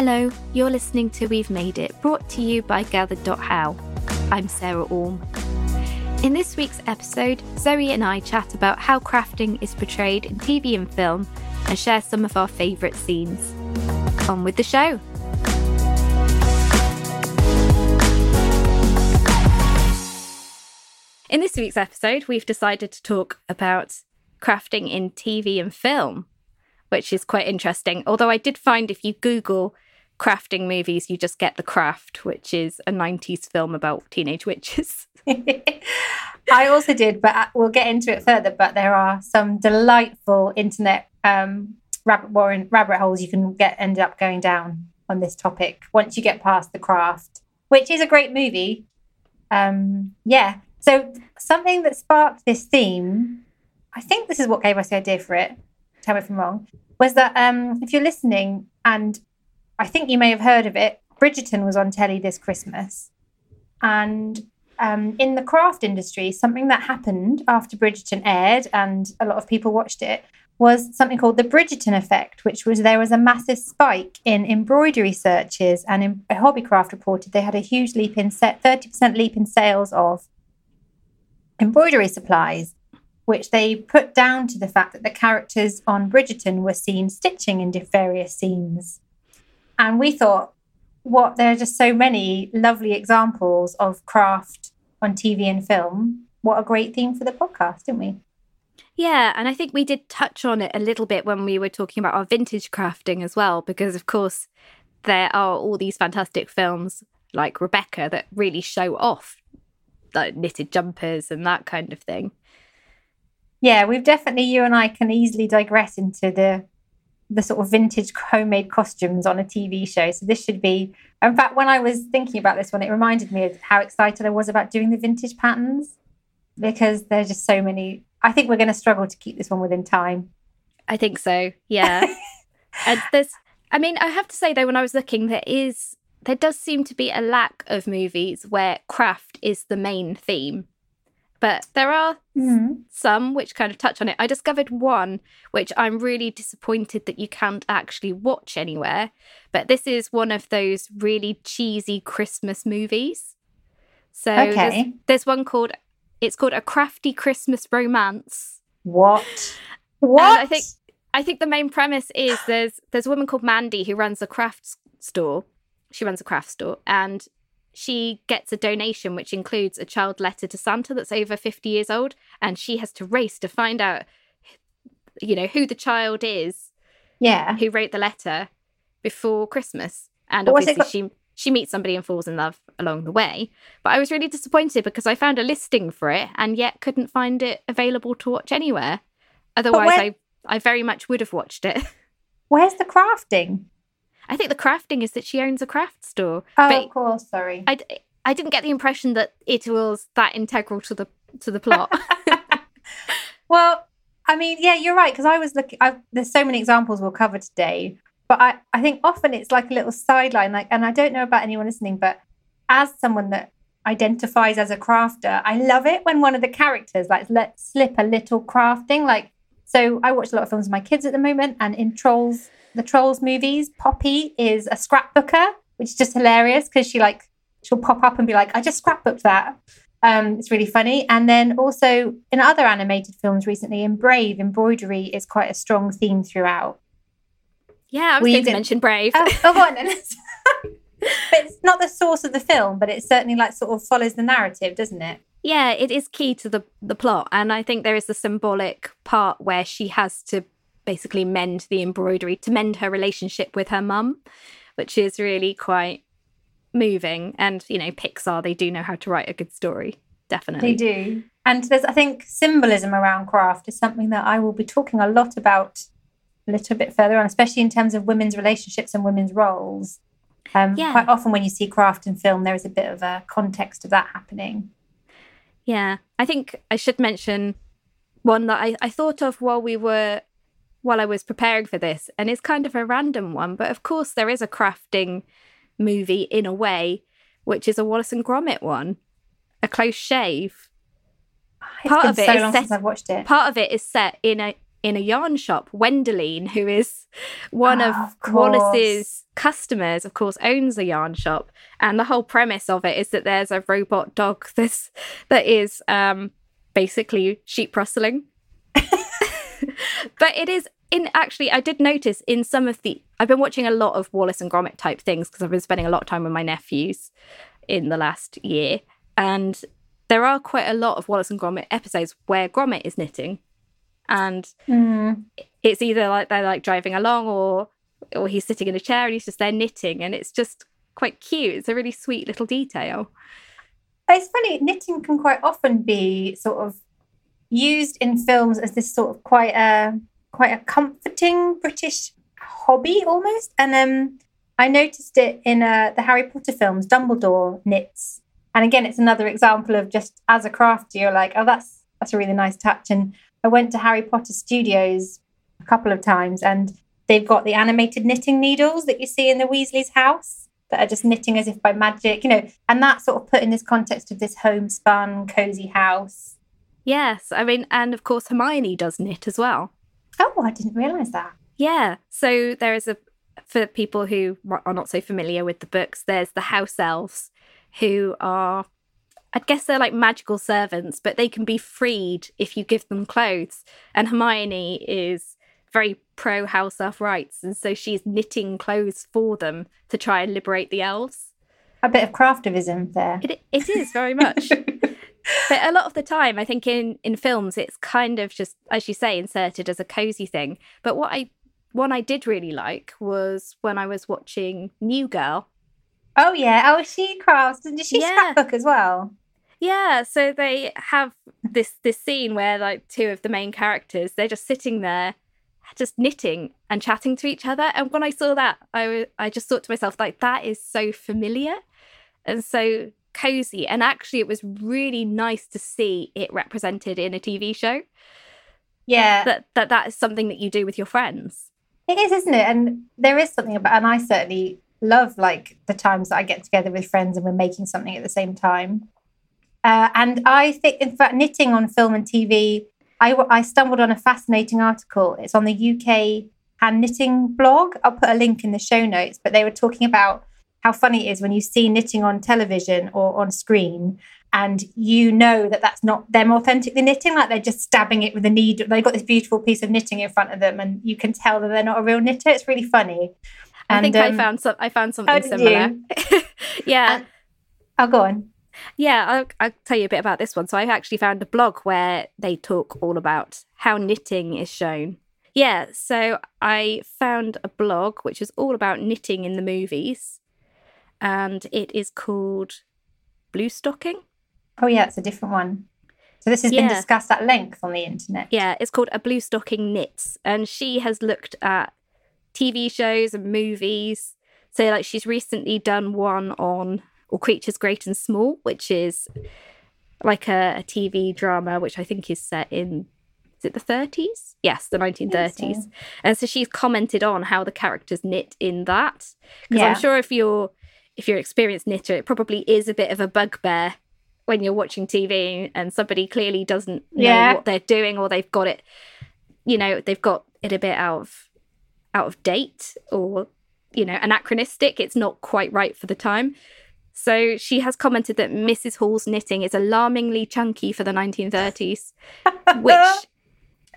Hello, you're listening to We've Made It, brought to you by Gathered.how. I'm Sarah Orme. In this week's episode, Zoe and I chat about how crafting is portrayed in TV and film and share some of our favourite scenes. On with the show. In this week's episode, we've decided to talk about crafting in TV and film, which is quite interesting. Although I did find if you Google crafting movies, you just get The Craft, which is a 90s film about teenage witches. I also did, but uh, we'll get into it further. But there are some delightful internet um, rabbit warren rabbit holes you can get end up going down on this topic once you get past The Craft, which is a great movie. Um, yeah, so, something that sparked this theme, I think this is what gave us the idea for it, tell me if I'm wrong, was that um, if you're listening, and I think you may have heard of it, Bridgerton was on telly this Christmas. And um, in the craft industry, something that happened after Bridgerton aired and a lot of people watched it was something called the Bridgerton effect, which was there was a massive spike in embroidery searches. And in, Hobbycraft reported they had a huge leap in set, 30% leap in sales of embroidery supplies, which they put down to the fact that the characters on Bridgerton were seen stitching in various scenes. And we thought, what, there are just so many lovely examples of craft on TV and film. What a great theme for the podcast, didn't we? Yeah, and I think we did touch on it a little bit when we were talking about our vintage crafting as well, because of course, there are all these fantastic films like Rebecca that really show off like knitted jumpers and that kind of thing. Yeah, we've definitely you and I can easily digress into the the sort of vintage homemade costumes on a TV show. So this should be in fact when I was thinking about this one, it reminded me of how excited I was about doing the vintage patterns because there's just so many I think we're going to struggle to keep this one within time. I think so. Yeah. and uh, there's I mean, I have to say though when I was looking there is there does seem to be a lack of movies where craft is the main theme. But there are mm. some which kind of touch on it. I discovered one which I'm really disappointed that you can't actually watch anywhere. But this is one of those really cheesy Christmas movies. So okay. there's, there's one called it's called A Crafty Christmas Romance. What? What? And I think I think the main premise is there's there's a woman called Mandy who runs a craft store she runs a craft store and she gets a donation which includes a child letter to Santa that's over 50 years old and she has to race to find out you know who the child is yeah. who wrote the letter before Christmas. And obviously she she meets somebody and falls in love along the way. But I was really disappointed because I found a listing for it and yet couldn't find it available to watch anywhere. Otherwise I I very much would have watched it. Where's the crafting? I think the crafting is that she owns a craft store. Oh, but of course. Sorry. I, I didn't get the impression that it was that integral to the to the plot. well, I mean, yeah, you're right because I was looking. I, there's so many examples we'll cover today, but I I think often it's like a little sideline. Like, and I don't know about anyone listening, but as someone that identifies as a crafter, I love it when one of the characters like let slip a little crafting. Like, so I watch a lot of films with my kids at the moment, and in Trolls the Trolls movies, Poppy is a scrapbooker, which is just hilarious because she like she'll pop up and be like, "I just scrapbooked that." Um, it's really funny. And then also in other animated films recently, in Brave, embroidery is quite a strong theme throughout. Yeah, I was we going to mention Brave. Oh, oh on then. but it's not the source of the film, but it certainly like sort of follows the narrative, doesn't it? Yeah, it is key to the the plot, and I think there is the symbolic part where she has to basically mend the embroidery to mend her relationship with her mum, which is really quite moving. And, you know, Pixar, they do know how to write a good story. Definitely. They do. And there's, I think, symbolism around craft is something that I will be talking a lot about a little bit further on, especially in terms of women's relationships and women's roles. Um, yeah. Quite often, when you see craft in film, there is a bit of a context of that happening. Yeah, I think I should mention one that I, I thought of while we were while I was preparing for this, and it's kind of a random one, but of course there is a crafting movie in a way, which is a Wallace and Gromit one, a close shave. It's part of it so is set, I've watched it. Part of it is set in a in a yarn shop. Wendolene, who is one Oh, of, of. Wallace's customers, of course, owns a yarn shop. And the whole premise of it is that there's a robot dog that's, that is um, basically sheep rustling. But it is in actually, I did notice in some of the, I've been watching a lot of Wallace and Gromit type things because I've been spending a lot of time with my nephews in the last year. And there are quite a lot of Wallace and Gromit episodes where Gromit is knitting. And Mm. it's either like they're like driving along or or he's sitting in a chair and he's just there knitting and it's just quite cute. It's a really sweet little detail. It's funny, knitting can quite often be sort of used in films as this sort of quite a quite a comforting British hobby almost. And um I noticed it in uh, the Harry Potter films, Dumbledore knits. And again, it's another example of just as a crafter, you're like, oh, that's that's a really nice touch. And I went to Harry Potter Studios a couple of times and they've got the animated knitting needles that you see in the Weasley's house that are just knitting as if by magic, you know, and that sort of put in this context of this homespun, cozy house. Yes, I mean, and of course Hermione does knit as well. Oh, I didn't realise that. Yeah, so there is a for people who are not so familiar with the books. There's the house elves who are, I guess they're like magical servants, but they can be freed if you give them clothes. And Hermione is very pro house elf rights, and so she's knitting clothes for them to try and liberate the elves. A bit of craftivism there. It it is very much. but a lot of the time, I think in in films, it's kind of just as you say, inserted as a cozy thing. But what I one I did really like was when I was watching New Girl. Oh yeah. Oh, she crafts. Did she Yeah. scrapbook as well? Yeah, so they have this this scene where like two of the main characters they're just sitting there, just knitting and chatting to each other. And when I saw that, I I just thought to myself like that is so familiar and so cozy. And actually, it was really nice to see it represented in a TV show. Yeah. That that that is something that you do with your friends. It is, isn't it? And there is something about, and I certainly love like the times that I get together with friends and we're making something at the same time. Uh, and I think, in fact, knitting on film and TV, I, I stumbled on a fascinating article. It's on the UK hand knitting blog. I'll put a link in the show notes, but they were talking about how funny it is when you see knitting on television or on screen and you know that that's not them authentically knitting like they're just stabbing it with a needle they've got this beautiful piece of knitting in front of them and you can tell that they're not a real knitter it's really funny I think um, I found some. I found something similar. yeah, And- oh go on Yeah, I'll, I'll tell you a bit about this one. So I actually found a blog where they talk all about how knitting is shown. Yeah, so I found a blog which is all about knitting in the movies, and it is called Blue Stocking. oh yeah it's a different one so this has been discussed at length on the internet Yeah, it's called A Blue Stocking Knits, and she has looked at TV shows and movies. So, like, she's recently done one on All Creatures Great and Small, which is like a, a TV drama, which I think is set in is it the 30s? Yes, the 1930s. so. And so she's commented on how the characters knit in that. Because Yeah. I'm sure if you're if you're an experienced knitter, it probably is a bit of a bugbear when you're watching TV and somebody clearly doesn't know Yeah. what they're doing or they've got it, you know, they've got it a bit out of out of date or you know anachronistic. It's not quite right for the time. So she has commented that Mrs. Hall's knitting is alarmingly chunky for the 1930s, which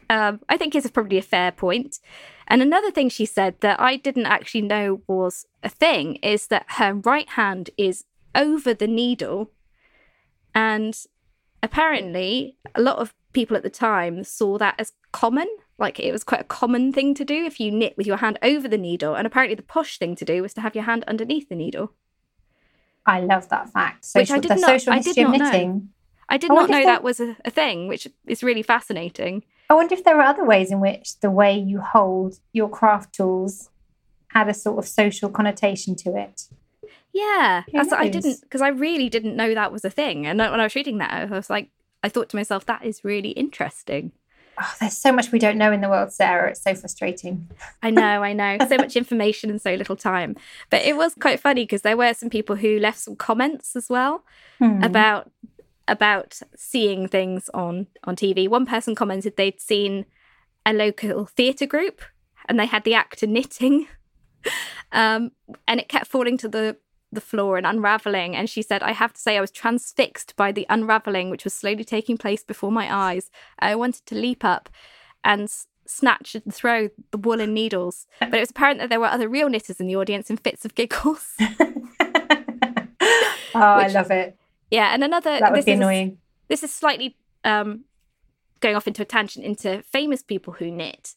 um, I think is probably a fair point. And another thing she said that I didn't actually know was a thing is that her right hand is over the needle. And apparently, a lot of people at the time saw that as common. Like it was quite a common thing to do if you knit with your hand over the needle. And apparently, the posh thing to do was to have your hand underneath the needle. i love that fact Which I did the not- social I did of not know. I did I not know that was a, a thing, which is really fascinating. I wonder if there are other ways in which the way you hold your craft tools had a sort of social connotation to it. Yeah, I didn't because I really didn't know that was a thing. And when I was reading that, I was like, I thought to myself, that is really interesting. Oh, there's so much we don't know in the world, Sarah. It's so frustrating. I know, I know, so much information and so little time. But it was quite funny because there were some people who left some comments as well Hmm. about about seeing things on on TV. One person commented they'd seen a local theatre group and they had the actor knitting. Um, and it kept falling to the the floor and unraveling. And she said, I have to say, I was transfixed by the unraveling, which was slowly taking place before my eyes. I wanted to leap up and s- snatch and throw the woolen needles. But it was apparent that there were other real knitters in the audience in fits of giggles. oh, I love it. Yeah. And another, That would this be is, annoying. this is slightly um, going off into a tangent into famous people who knit.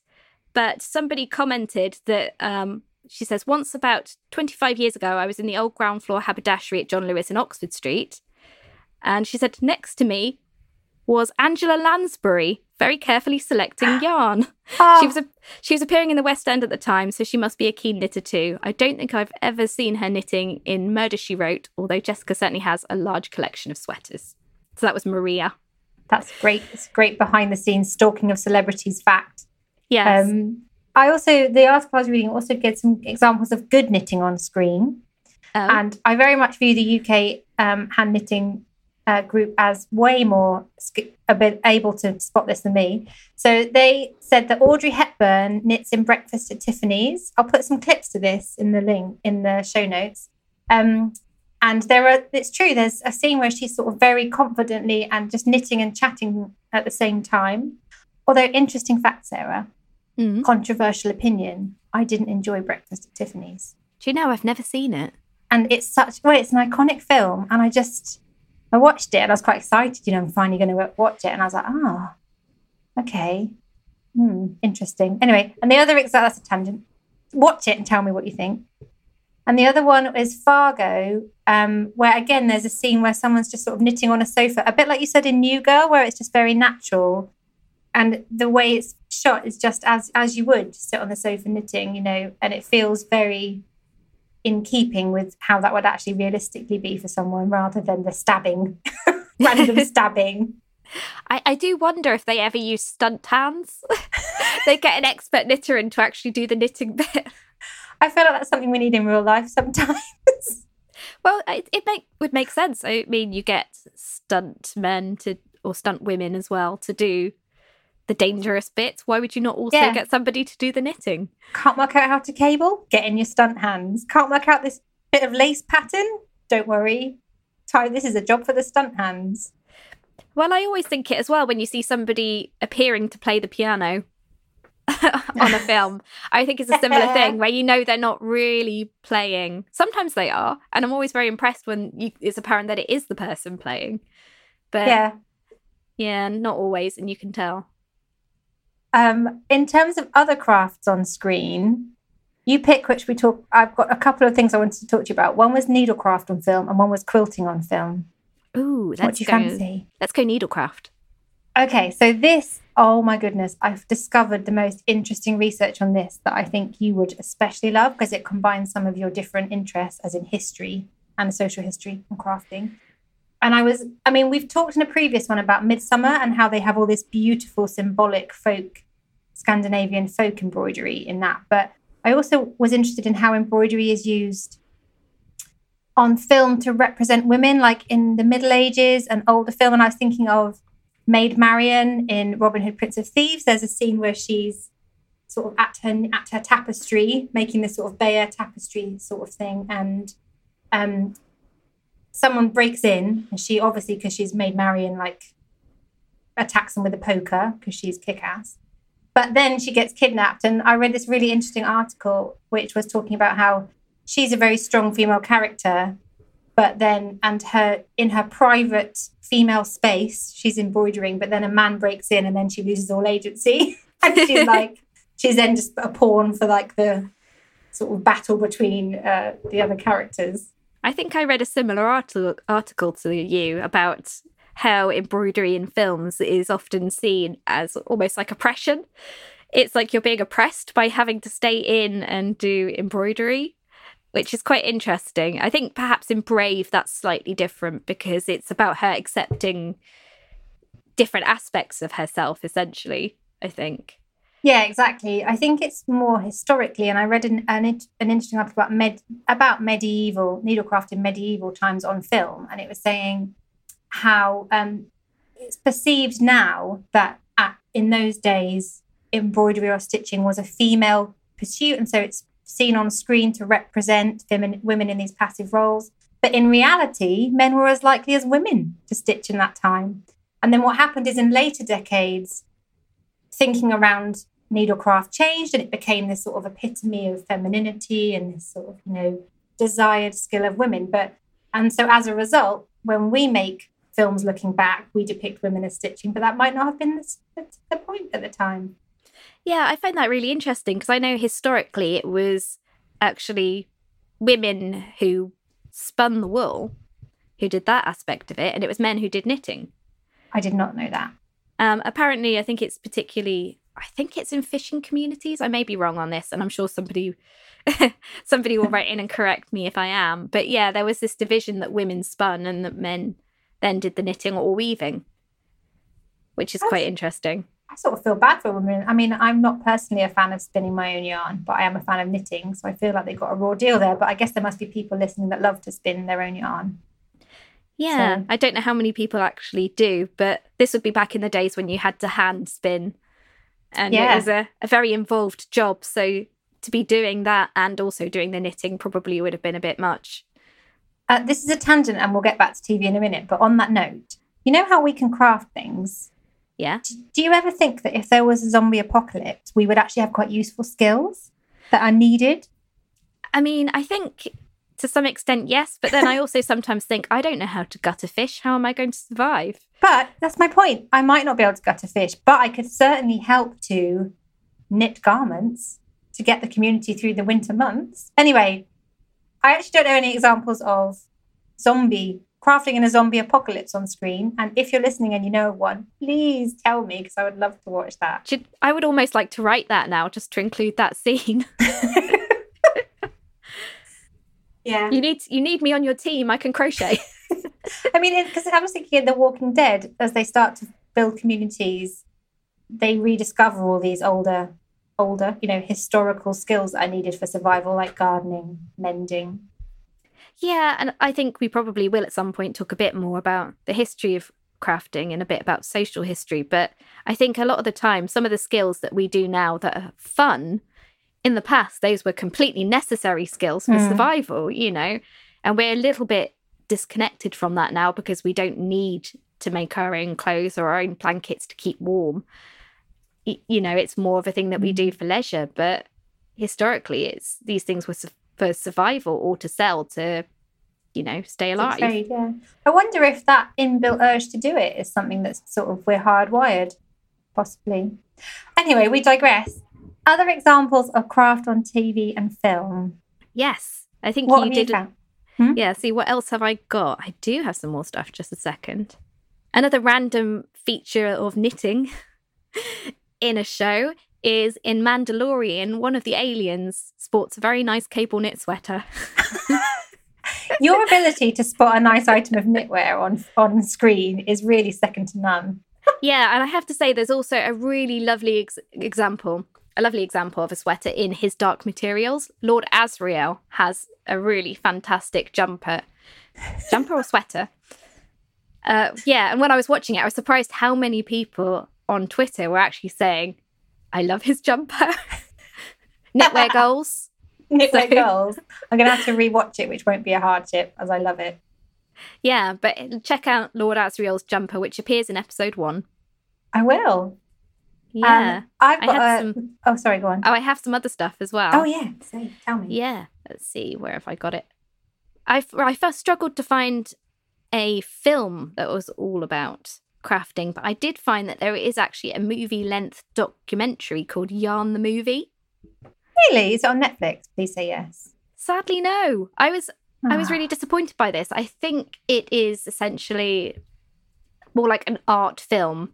But somebody commented that um, she says, once about 25 years ago, I was in the old ground floor haberdashery at John Lewis in Oxford Street. And she said, next to me was Angela Lansbury, very carefully selecting yarn. Oh, She was a, she was appearing in the West End at the time, so she must be a keen knitter too. I don't think I've ever seen her knitting in Murder She Wrote, although Jessica certainly has a large collection of sweaters. So that was Maria. that's great. It's great behind the scenes stalking of celebrities fact. Yes. Um, I also, the article I was reading also gives some examples of good knitting on screen. Oh. And I very much view the UK um, hand knitting uh, group as way more sk- a bit able to spot this than me. So they said that Audrey Hepburn knits in Breakfast at Tiffany's. I'll put some clips to this in the link in the show notes. Um, and there are, it's true, there's a scene where she's sort of very confidently and just knitting and chatting at the same time. Although, interesting fact, Sarah, Mm. controversial opinion, I didn't enjoy Breakfast at Tiffany's Do you know I've never seen it? and it's such well it's an iconic film and i just i watched it and i was quite excited you know i'm finally going to watch it. And i was like oh okay. Hmm, interesting. Anyway and the other that's a tangent. Watch it and tell me what you think. And the other one is fargo um, where again there's a scene where someone's just sort of knitting on a sofa a bit like you said in new girl where it's just very natural. And the way it's shot is just as as you would sit on the sofa knitting you know and it feels very in keeping with how that would actually realistically be for someone rather than the stabbing, random stabbing. I, I do wonder if they ever use stunt hands. they get an expert knitter in to actually do the knitting bit. I feel like that's something we need in real life sometimes. Well, it, it make, would make sense. I mean, you get stunt men to or stunt women as well to do the dangerous bits. Why would you not also Yeah. get somebody to do the knitting? Can't work out how to cable? Get in your stunt hands. Can't work out this bit of lace pattern? Don't worry. Ty, this is a job for the stunt hands. Well, I always think it as well when you see somebody appearing to play the piano on a film. I think it's a similar thing where you know they're not really playing. Sometimes they are, and I'm always very impressed when you, it's apparent that it is the person playing. But yeah. Yeah. not always, and you can tell. Um, in terms of other crafts on screen, you pick which we talk. I've got a couple of things I wanted to talk to you about. One was needlecraft on film, and one was quilting on film. Ooh, let's what do you go. fancy? Let's go needlecraft. Okay, so this, oh my goodness, I've discovered the most interesting research on this that I think you would especially love because it combines some of your different interests, as in history and social history and crafting. And I was, I mean, we've talked in a previous one about Midsummer and how they have all this beautiful symbolic folk, Scandinavian folk embroidery in that. But I also was interested in how embroidery is used on film to represent women, like in the Middle Ages and older film. And I was thinking of Maid Marian in Robin Hood, Prince of Thieves. There's a scene where she's sort of at her at her tapestry, making this sort of Bayeux tapestry sort of thing, and um, someone breaks in, and she obviously because she's Maid Marian, like attacks them with a poker because she's kick-ass. But then she gets kidnapped, and I read this really interesting article which was talking about how she's a very strong female character, but then and her in her private female space she's embroidering but then a man breaks in and then she loses all agency. And she's like she's then just a pawn for like the sort of battle between uh, the other characters. I think I read a similar article article to you about how embroidery in films is often seen as almost like oppression. It's like you're being oppressed by having to stay in and do embroidery, which is quite interesting. I think perhaps in Brave that's slightly different because it's about her accepting different aspects of herself essentially, I think. yeah exactly i think it's more historically and i read an, an, an interesting article about med about medieval needlecraft in medieval times on film and it was saying how um, it's perceived now that at, in those days embroidery or stitching was a female pursuit, and so it's seen on screen to represent women, women in these passive roles. But in reality, men were as likely as women to stitch in that time. And then what happened is in later decades, thinking around needlecraft changed and it became this sort of epitome of femininity and this sort of, you know, desired skill of women. But and so as a result, when we make films looking back, we depict women as stitching, but that might not have been the, the point at the time. Yeah, I find that really interesting because I know historically it was actually women who spun the wool who did that aspect of it, and it was men who did knitting. I did not know that. Um, apparently, I think it's particularly. I think it's in fishing communities. I may be wrong on this, and I'm sure somebody somebody will write in and correct me if I am. But yeah, there was this division that women spun and that men then did the knitting or weaving, which is quite interesting. I sort of feel bad for women. I mean, I'm not personally a fan of spinning my own yarn, but I am a fan of knitting. So I feel like they got a raw deal there. But I guess there must be people listening that love to spin their own yarn. Yeah, so. I don't know how many people actually do, but this would be back in the days when you had to hand spin. And yeah. it was a, a very involved job. So to be doing that and also doing the knitting probably would have been a bit much. Uh, this is a tangent and we'll get back to TV in a minute. But on that note, you know how we can craft things? Yeah. Do, do you ever think that if there was a zombie apocalypse, we would actually have quite useful skills that are needed? I mean, I think to some extent, yes. But then I also sometimes think, I don't know how to gut a fish. How am I going to survive? But that's my point. I might not be able to gut a fish, but I could certainly help to knit garments to get the community through the winter months. Anyway, I actually don't know any examples of zombie crafting in a zombie apocalypse on screen. And if you're listening and you know of one, please tell me because I would love to watch that. Should, I would almost like to write that now just to include that scene. Yeah. You need you need me on your team. I can crochet. I mean, because I was thinking in The Walking Dead, as they start to build communities, they rediscover all these older, older, you know, historical skills that are needed for survival, like gardening, mending. Yeah, and I think we probably will at some point talk a bit more about the history of crafting and a bit about social history. But I think a lot of the time, some of the skills that we do now that are fun in the past, those were completely necessary skills for mm. survival, you know, and we're a little bit disconnected from that now because we don't need to make our own clothes or our own blankets to keep warm. You know, it's more of a thing that we do mm. for leisure, but historically, it's these things were for survival or to sell to, you know, stay alive. Trade, yeah. I wonder if that inbuilt urge to do it is something that's sort of we're hardwired, possibly. Anyway, we digress other examples of craft on TV and film? Yes, I think what you did. You hmm? Yeah, see, what else have I got? I do have some more stuff, just a second. Another random feature of knitting in a show is in Mandalorian, one of the aliens sports a very nice cable knit sweater. Your ability to spot a nice item of knitwear on on screen is really second to none. yeah, and I have to say, there's also a really lovely ex- example a lovely example of a sweater in his Dark Materials. Lord Asriel has a really fantastic jumper, jumper or sweater. Uh, yeah, and when I was watching it, I was surprised how many people on Twitter were actually saying, "I love his jumper." Knitwear goals. Knitwear so, goals. I'm gonna have to rewatch it, which won't be a hardship, as I love it. Yeah, but check out Lord Asriel's jumper, which appears in episode one. I will. Yeah. Um, I've got a... some... Oh, sorry, go on. Oh, I have some other stuff as well. Oh, yeah. Say, tell me. Yeah. Let's see. Where have I got it? I, I first struggled to find a film that was all about crafting, but I did find that there is actually a movie length documentary called Yarn the Movie. Really? Is it on Netflix? Please say yes. Sadly, no. I was I was ah. really disappointed by this. I think it is essentially more like an art film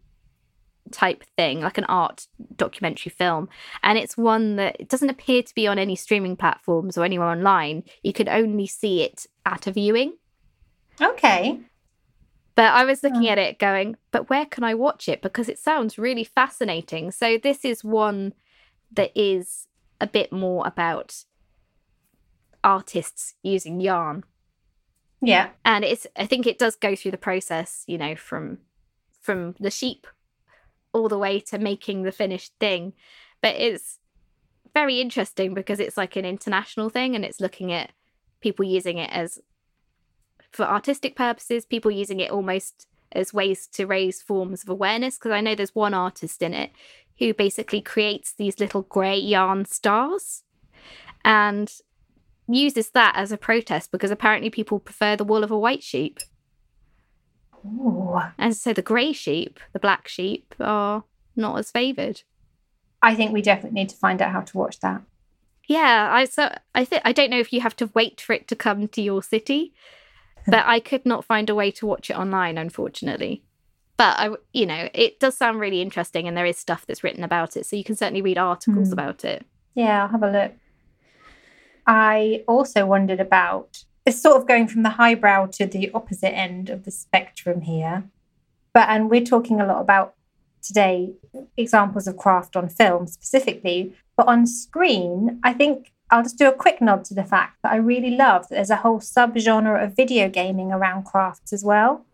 type thing, like an art documentary film. And it's one that doesn't appear to be on any streaming platforms or anywhere online. You can only see it at a viewing. Okay. But I was looking oh. at it going, but where can I watch it? Because it sounds really fascinating. So this is one that is a bit more about artists using yarn. Yeah. And it's I think it does go through the process, you know, from from the sheep all the way to making the finished thing. But it's very interesting because it's like an international thing and it's looking at people using it as for artistic purposes, people using it almost as ways to raise forms of awareness. Because I know there's one artist in it who basically creates these little grey yarn stars and uses that as a protest because apparently people prefer the wool of a white sheep. Ooh. And so the grey sheep, the black sheep, are not as favoured. I think we definitely need to find out how to watch that. Yeah, I so I think I don't know if you have to wait for it to come to your city, but I could not find a way to watch it online, unfortunately. But I, you know, it does sound really interesting, and there is stuff that's written about it, so you can certainly read articles Mm. about it. Yeah, I'll have a look. I also wondered about it's sort of going from the highbrow to the opposite end of the spectrum here. But and we're talking a lot about today examples of craft on film specifically, but on screen, I think I'll just do a quick nod to the fact that I really love that there's a whole subgenre of video gaming around crafts as well.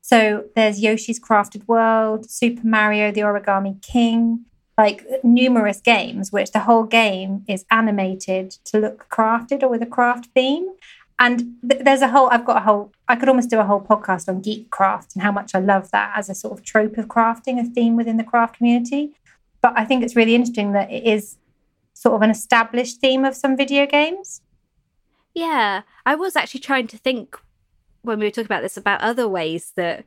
So there's Yoshi's Crafted World, Super Mario the Origami King, like numerous games which the whole game is animated to look crafted or with a craft theme and th- there's a whole i've got a whole i could almost do a whole podcast on geek craft and how much i love that as a sort of trope of crafting a theme within the craft community but i think it's really interesting that it is sort of an established theme of some video games Yeah, I was actually trying to think when we were talking about this about other ways that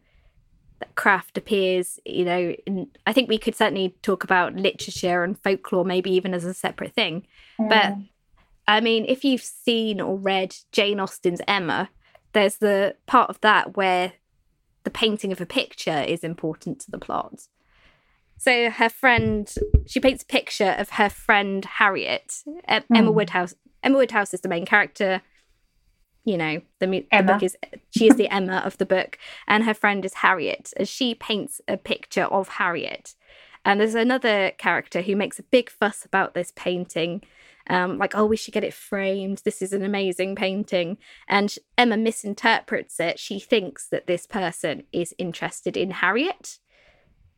that craft appears. You know, in, I think we could certainly talk about literature and folklore, maybe even as a separate thing. But Mm. I mean, if you've seen or read Jane Austen's Emma, there's the part of that where the painting of a picture is important to the plot. So her friend, she paints a picture of her friend Harriet. Em- Emma Hmm. Woodhouse. Emma Woodhouse is the main character. You know, the, the book is she is the Emma of the book, and her friend is Harriet, and she paints a picture of Harriet. And there's another character who makes a big fuss about this painting, um, like, oh, we should get it framed. This is an amazing painting. And Emma misinterprets it. She thinks that this person is interested in Harriet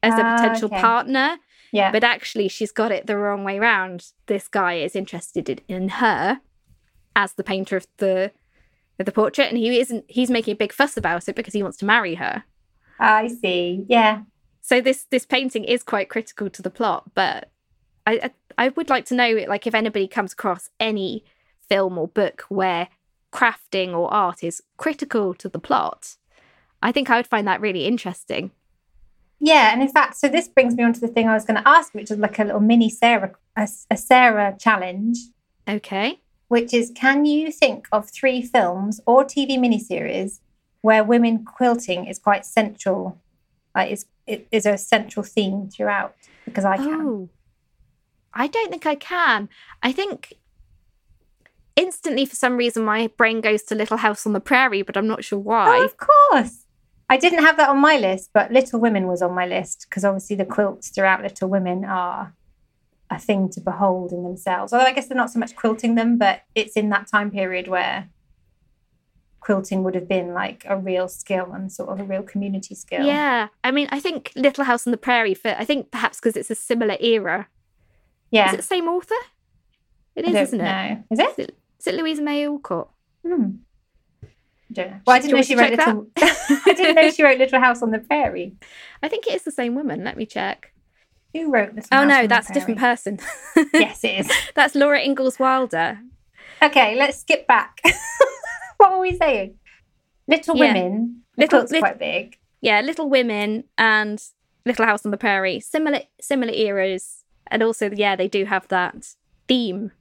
as a Ah, potential okay. partner, yeah but actually, she's got it the wrong way round. This guy is interested in, in her as the painter of the of the portrait, and he isn't. He's making a big fuss about it because he wants to marry her. i see yeah So this this painting is quite critical to the plot, but I I, I would like to know like if anybody comes across any film or book where crafting or art is critical to the plot. I think I would find that really interesting. Yeah, and in fact, so this brings me on to the thing I was going to ask, which is like a little mini Sarah, a, a Sarah challenge, Okay. which is can you think of three films or TV miniseries where women quilting is quite central, like is it is a central theme throughout? Because I can. Oh, I don't think I can. I think instantly, for some reason, my brain goes to Little House on the Prairie, but I'm not sure Oh, why. of course. I didn't have that on my list, but Little Women was on my list because obviously the quilts throughout Little Women are a thing to behold in themselves. Although I guess they're not so much quilting them, but it's in that time period where quilting would have been like a real skill and sort of a real community skill. Yeah, I mean, I think Little House on the Prairie. For I think perhaps because it's a similar era. Yeah. Is it the same author? It is, isn't it? know. Is it? Is it? Is it Louisa May Alcott? Hmm. Well, I didn't know she wrote Little. I didn't know she wrote Little House on the Prairie. I think it is the same woman. Let me check. Who wrote Little Oh House no, on the that's a different person. Yes, it is. that's Laura Ingalls Wilder. Okay, let's skip back. what were we saying? Little Yeah. Women. Little- quilt's quite big. Yeah, Little Women and Little House on the Prairie. Similar similar eras. And also, yeah, they do have that theme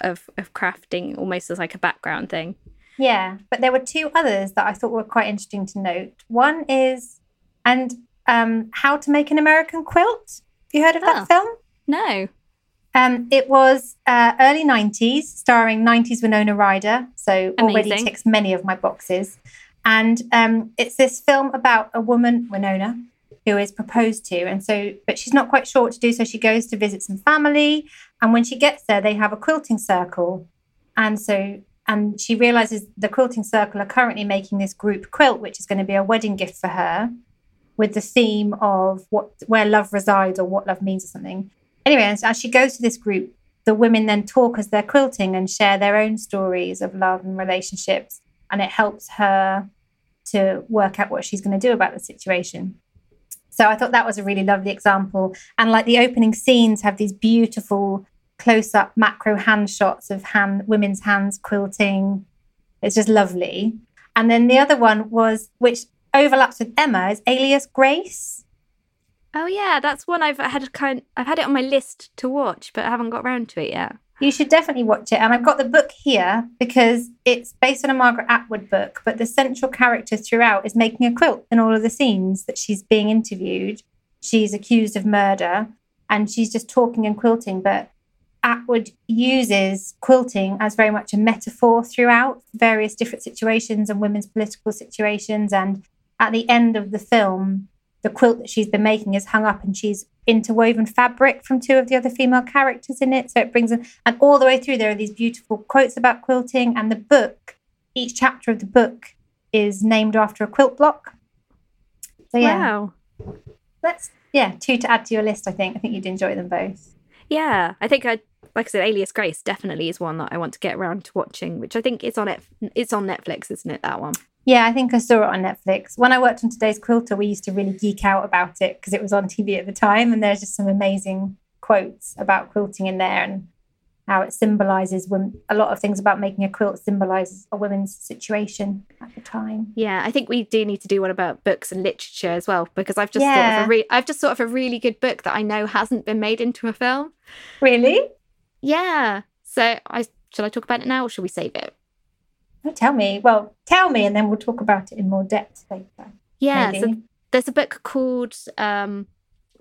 of of crafting almost as like a background thing. Yeah, but there were two others that I thought were quite interesting to note. One is, and um, How to Make an American Quilt. Have you heard of that Oh. film? No. Um, it was uh, early 90s, starring 90s Winona Ryder. So already ticks many of my boxes. And um, it's this film about a woman, Winona, who is proposed to. And so, but she's not quite sure what to do. So she goes to visit some family. And when she gets there, they have a quilting circle. And so, and she realizes the quilting circle are currently making this group quilt, which is going to be a wedding gift for her. with the theme of what where love resides or what love means or something. Anyway, as, as she goes to this group, the women then talk as they're quilting and share their own stories of love and relationships, and it helps her to work out what she's going to do about the situation. So I thought that was a really lovely example. And like the opening scenes have these beautiful close up macro hand shots of hand women's hands quilting. It's just lovely. And then the other one was which overlaps with Emma is Alias Grace. Oh yeah, that's one I've had kind I've had it on my list to watch, but I haven't got around to it yet. You should definitely watch it. And I've got the book here because it's based on a Margaret Atwood book, but the central character throughout is making a quilt in all of the scenes that she's being interviewed. She's accused of murder and she's just talking and quilting, but Atwood uses quilting as very much a metaphor throughout various different situations and women's political situations. And at the end of the film, the quilt that she's been making is hung up and she's interwoven fabric from two of the other female characters in it. So it brings in, and all the way through, there are these beautiful quotes about quilting. And the book, each chapter of the book is named after a quilt block. So, yeah. Wow. That's, yeah, two to add to your list, I think. I think you'd enjoy them both. Yeah, I think I like I said, Alias Grace definitely is one that I want to get around to watching, which I think is on it. It's on Netflix, isn't it? That one. Yeah, I think I saw it on Netflix. When I worked on Today's Quilter, we used to really geek out about it because it was on TV at the time, and there's just some amazing quotes about quilting in there and how it symbolizes when a lot of things about making a quilt symbolizes a woman's situation at the time. Yeah, I think we do need to do one about books and literature as well because I've just yeah. thought of a re- I've just thought of a really good book that I know hasn't been made into a film. Really? Yeah. So I shall I talk about it now or shall we save it? Oh, tell me. Well, tell me, and then we'll talk about it in more depth later. Yeah. So there's a book called um,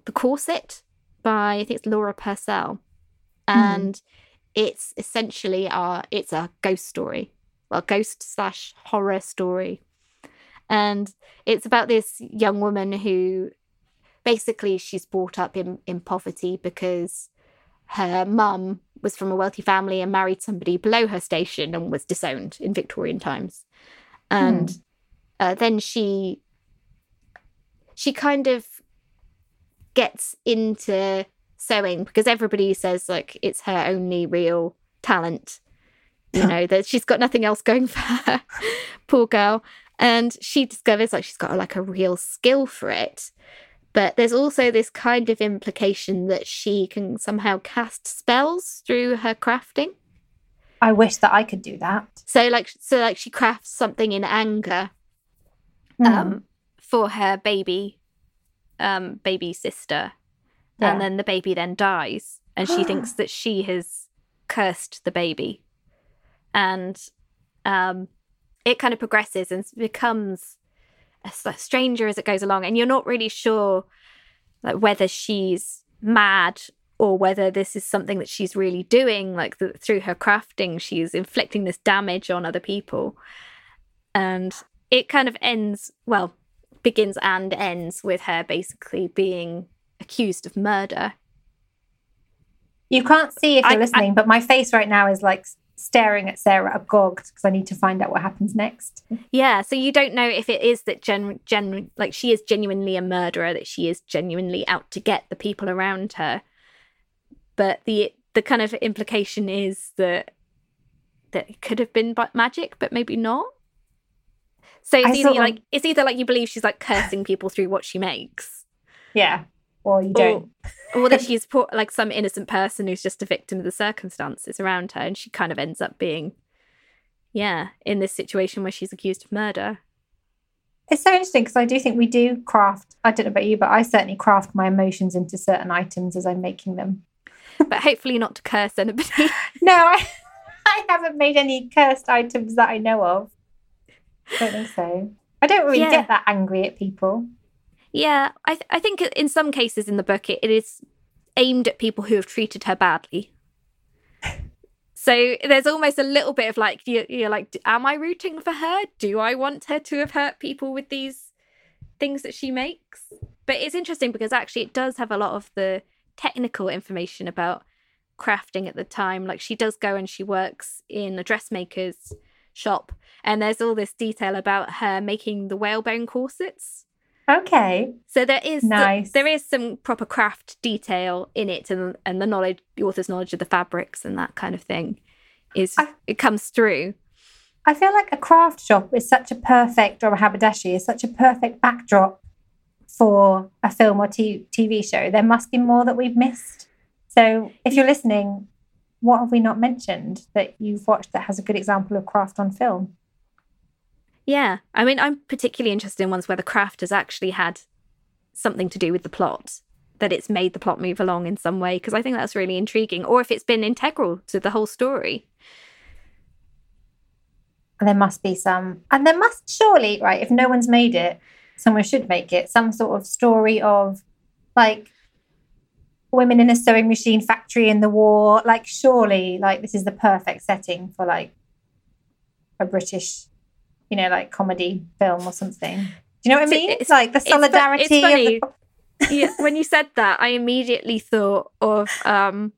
"The Corset" by I think it's Laura Purcell, hmm. and mm. it's essentially our it's a ghost story, well, ghost slash horror story, and it's about this young woman who basically she's brought up in in poverty because her mum was from a wealthy family and married somebody below her station and was disowned in Victorian times. And hmm. uh, then she she kind of gets into sewing because everybody says like it's her only real talent. You know that she's got nothing else going for her, poor girl. And she discovers like she's got like a real skill for it. But there's also this kind of implication that she can somehow cast spells through her crafting. I wish that I could do that. So like so like she crafts something in anger mm. um for her baby um baby sister. Yeah. And then the baby then dies and she thinks that she has cursed the baby. And um it kind of progresses and becomes a stranger as it goes along, and you're not really sure like whether she's mad or whether this is something that she's really doing like the, through her crafting she's inflicting this damage on other people. And it kind of ends well begins and ends with her basically being accused of murder. You can't see if you're I, listening I, but my face right now is like staring at Sarah agog because I need to find out what happens next. Yeah, so you don't know if it is that gen, gen like she is genuinely a murderer, that she is genuinely out to get the people around her. But the the kind of implication is that that it could have been magic, but maybe not. So it's I either like it's either like you believe she's like cursing people through what she makes. Yeah or you don't. Or, or that she's put, like some innocent person who's just a victim of the circumstances around her, and she kind of ends up being, yeah, in this situation where she's accused of murder. It's so interesting because I do think we do craft. I don't know about you, but I certainly craft my emotions into certain items as I'm making them. but hopefully not to curse anybody. no, I, I haven't made any cursed items that I know of. I don't think so. I don't really yeah. get that angry at people. Yeah, I th- I think in some cases in the book it, it is aimed at people who have treated her badly. so there's almost a little bit of like you're, you're like, am I rooting for her? Do I want her to have hurt people with these things that she makes? But it's interesting because actually it does have a lot of the technical information about crafting at the time. Like she does go and she works in a dressmaker's shop, and there's all this detail about her making the whalebone corsets Okay. So there is Nice. there is some proper craft detail in it, and and the knowledge, the author's knowledge of the fabrics and that kind of thing, is I- it comes through. I feel like a craft shop is such a perfect, or a haberdashery is such a perfect backdrop for a film or t- TV show. There must be more that we've missed. So if you're listening, what have we not mentioned that you've watched that has a good example of craft on film? Yeah, I mean, I'm particularly interested in ones where the craft has actually had something to do with the plot, that it's made the plot move along in some way, because I think that's really intriguing, or if it's been integral to the whole story. There must be some, and there must surely, right? If no one's made it, someone should make it. Some sort of story of like women in a sewing machine factory in the war. Like, surely, like this is the perfect setting for like a British, you know, like comedy film or something. Do you know what I mean? it's- It's like the it's it's solidarity funny. of the. yeah, when you said that, I immediately thought of um,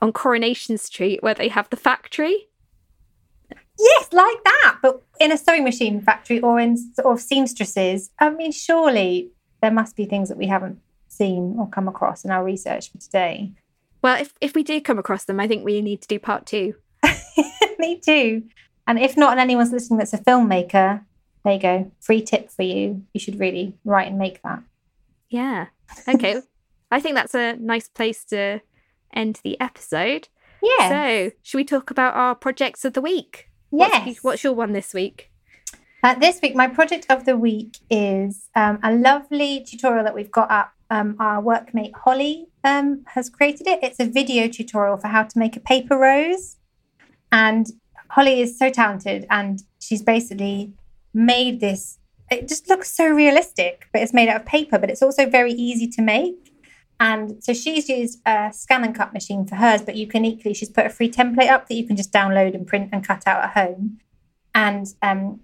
on Coronation Street where they have the factory. Yes, like that, but in a sewing machine factory or in sort of seamstresses. I mean, surely there must be things that we haven't seen or come across in our research for today. Well, if if we do come across them, I think we need to do part two. Me too. And if not, and anyone's listening that's a filmmaker, there you go. Free tip for you. You should really write and make that. Yeah. Okay. I think that's a nice place to end the episode. Yeah. So, should we talk about our projects of the week? What's, what's your one this week? Uh, this week, my project of the week is um, a lovely tutorial that we've got up. Um, our workmate Holly um, has created it. It's a video tutorial for how to make a paper rose. And Holly is so talented, and she's basically made this. It just looks so realistic, but it's made out of paper, but it's also very easy to make. And so she's used a scan and cut machine for hers, but you can equally, she's put a free template up that you can just download and print and cut out at home. And um,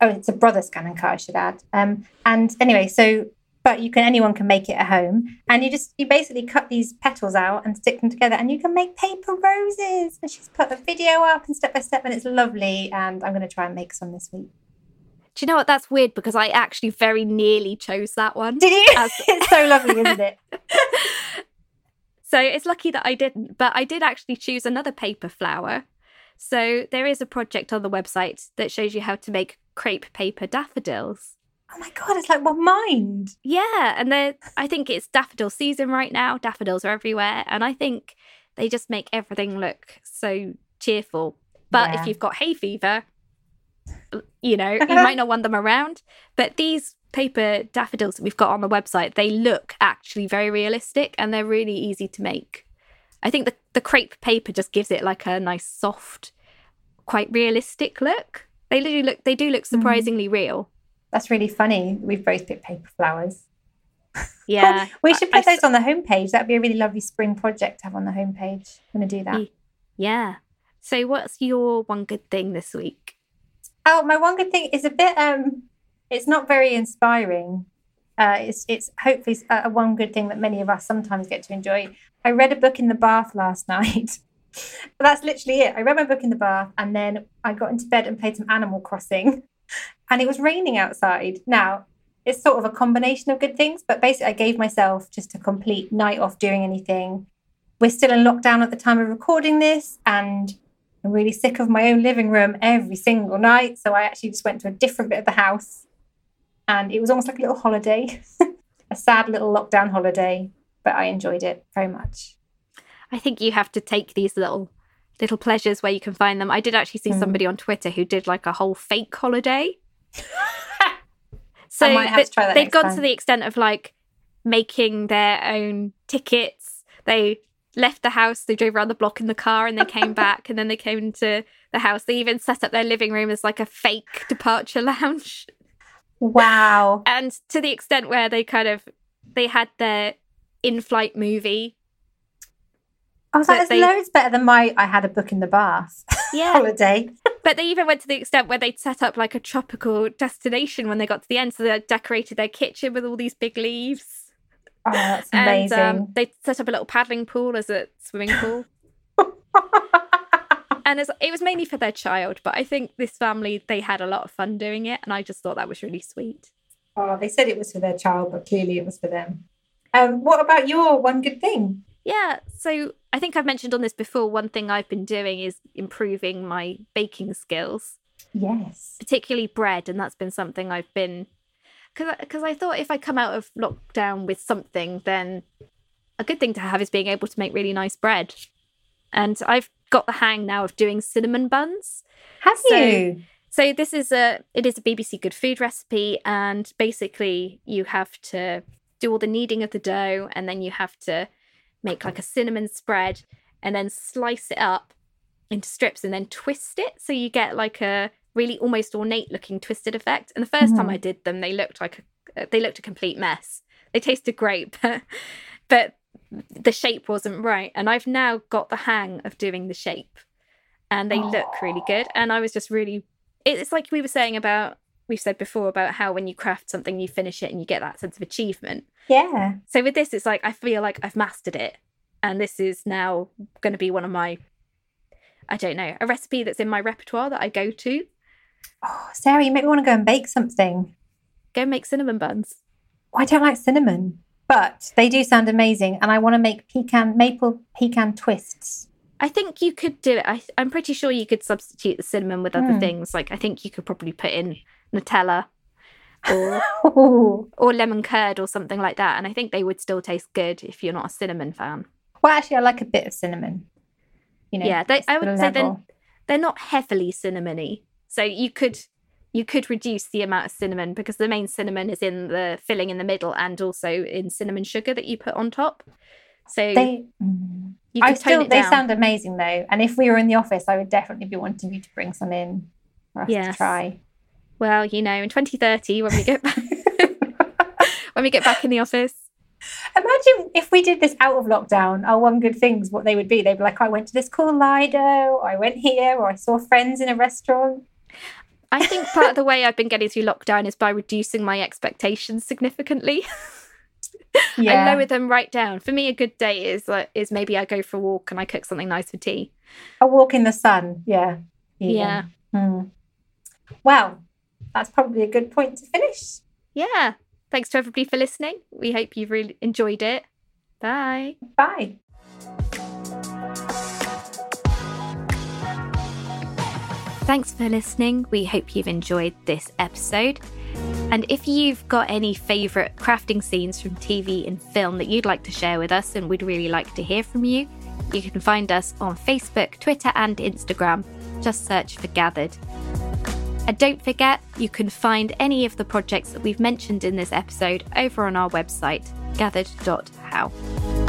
oh, it's a Brother ScanNCut, I should add. Um, and anyway, so but you can anyone can make it at home, and you just you basically cut these petals out and stick them together, and you can make paper roses. And she's put a video up and step by step, and it's lovely. And I'm going to try and make some this week. Do you know what? That's weird because I actually very nearly chose that one. Did you? As- it's so lovely, isn't it? So it's lucky that I didn't, but I did actually choose another paper flower. So there is a project on the website that shows you how to make crepe paper daffodils. Oh my god, it's like one mind. Yeah, and they're I think it's daffodil season right now. Daffodils are everywhere, and I think they just make everything look so cheerful. But Yeah. if you've got hay fever, you know, you might not want them around. But these paper daffodils that we've got on the website, they look actually very realistic and they're really easy to make. I think the, the crepe paper just gives it like a nice soft, quite realistic look. They do look they do look mm. surprisingly real. That's really funny. We've both picked paper flowers. Yeah. We should I- I put those on the homepage. That'd be a really lovely spring project to have on the homepage. I'm going to do that. Yeah. So what's your one good thing this week? Oh, my one good thing is a bit. Um, it's not very inspiring. Uh, it's it's hopefully a, a one good thing that many of us sometimes get to enjoy. I read a book in the bath last night. That's literally it. I read my book in the bath, and then I got into bed and played some Animal Crossing, and it was raining outside. Now it's sort of a combination of good things, but basically, I gave myself just a complete night off doing anything. We're still in lockdown at the time of recording this, and I'm really sick of my own living room every single night. So I actually just went to a different bit of the house and it was almost like a little holiday, a sad little lockdown holiday, but I enjoyed it very much. I think you have to take these little little pleasures where you can find them. I did actually see Mm. somebody on Twitter who did like a whole fake holiday. So have they- to that next gone time. to the extent of like making their own tickets. They left the house, they drove around the block in the car and they came back and then they came into the house. They even set up their living room as like a fake departure lounge. Wow. And to the extent where they kind of they had their in-flight movie. Oh, So that is they- loads better than my I had a book in the bath Yeah. holiday. But they even went to the extent where they'd set up like a tropical destination when they got to the end. So they decorated their kitchen with all these big leaves. Oh, that's And um, they set up a little paddling pool as a swimming pool. and as, it was mainly for their child, but I think this family, they had a lot of fun doing it. And I just thought that was really sweet. Oh, they said it was for their child, but clearly it was for them. Um, what about your one good thing? Yeah, so I think I've mentioned on this before. One thing I've been doing is improving my baking skills, Yes. particularly bread, and that's been something I've been because I thought if I come out of lockdown with something, then a good thing to have is being able to make really nice bread. And I've got the hang now of doing cinnamon buns. Have So- you? So this is a it is a BBC Good Food recipe, and basically you have to do all the kneading of the dough, and then you have to make like a cinnamon spread, and then slice it up into strips, and then twist it so you get like a really almost ornate looking twisted effect. And the 1st time Mhm. I did them, they looked like a, they looked a complete mess. They tasted great, but but the shape wasn't right. And I've now got the hang of doing the shape, and they look really good. And I was just really it's like we were saying about we've said before about how when you craft something you finish it and you get that sense of achievement Yeah. so with this it's like i feel like i've mastered it and this is now going to be one of my i don't know a recipe that's in my repertoire that i go to Oh, Sarah, you make me want to go and bake something. go make cinnamon buns Oh, I don't like cinnamon, but they do sound amazing, and I want to make pecan maple pecan twists. i think you could do it I, i'm pretty sure you could substitute the cinnamon with other Hmm. things like i think you could probably put in nutella or or lemon curd or something like that and i think they would still taste good if you're not a cinnamon fan Well, actually, I like a bit of cinnamon. You know, Yeah, they- I would say then- level. they're not heavily cinnamony. So you could you could reduce the amount of cinnamon because the main cinnamon is in the filling in the middle and also in cinnamon sugar that you put on top. So they. I still they down. sound amazing though, and if we were in the office, I would definitely be wanting you to bring some in for us Yes. to try. Well, you know, in 2030 when we get back when we get back in the office. Imagine if we did this out of lockdown. Our one good things, what they would be. They'd be like, I went to this cool Lido, or I went here, or I saw friends in a restaurant. I think part of the way I've been getting through lockdown is by reducing my expectations significantly. I lower them right down. For me, a good day is like is maybe I go for a walk and I cook something nice for tea. a walk in the sun. Yeah. even. Yeah. Hmm. Well, that's probably a good point to finish. Yeah. Thanks to everybody for listening. We hope you've really enjoyed it. Bye. Bye. Thanks for listening. We hope you've enjoyed this episode. And if you've got any favourite crafting scenes from TV and film that you'd like to share with us, and we'd really like to hear from you, you can find us on Facebook, Twitter, and Instagram. Just search for Gathered. And don't forget, you can find any of the projects that we've mentioned in this episode over on our website, gathered.how.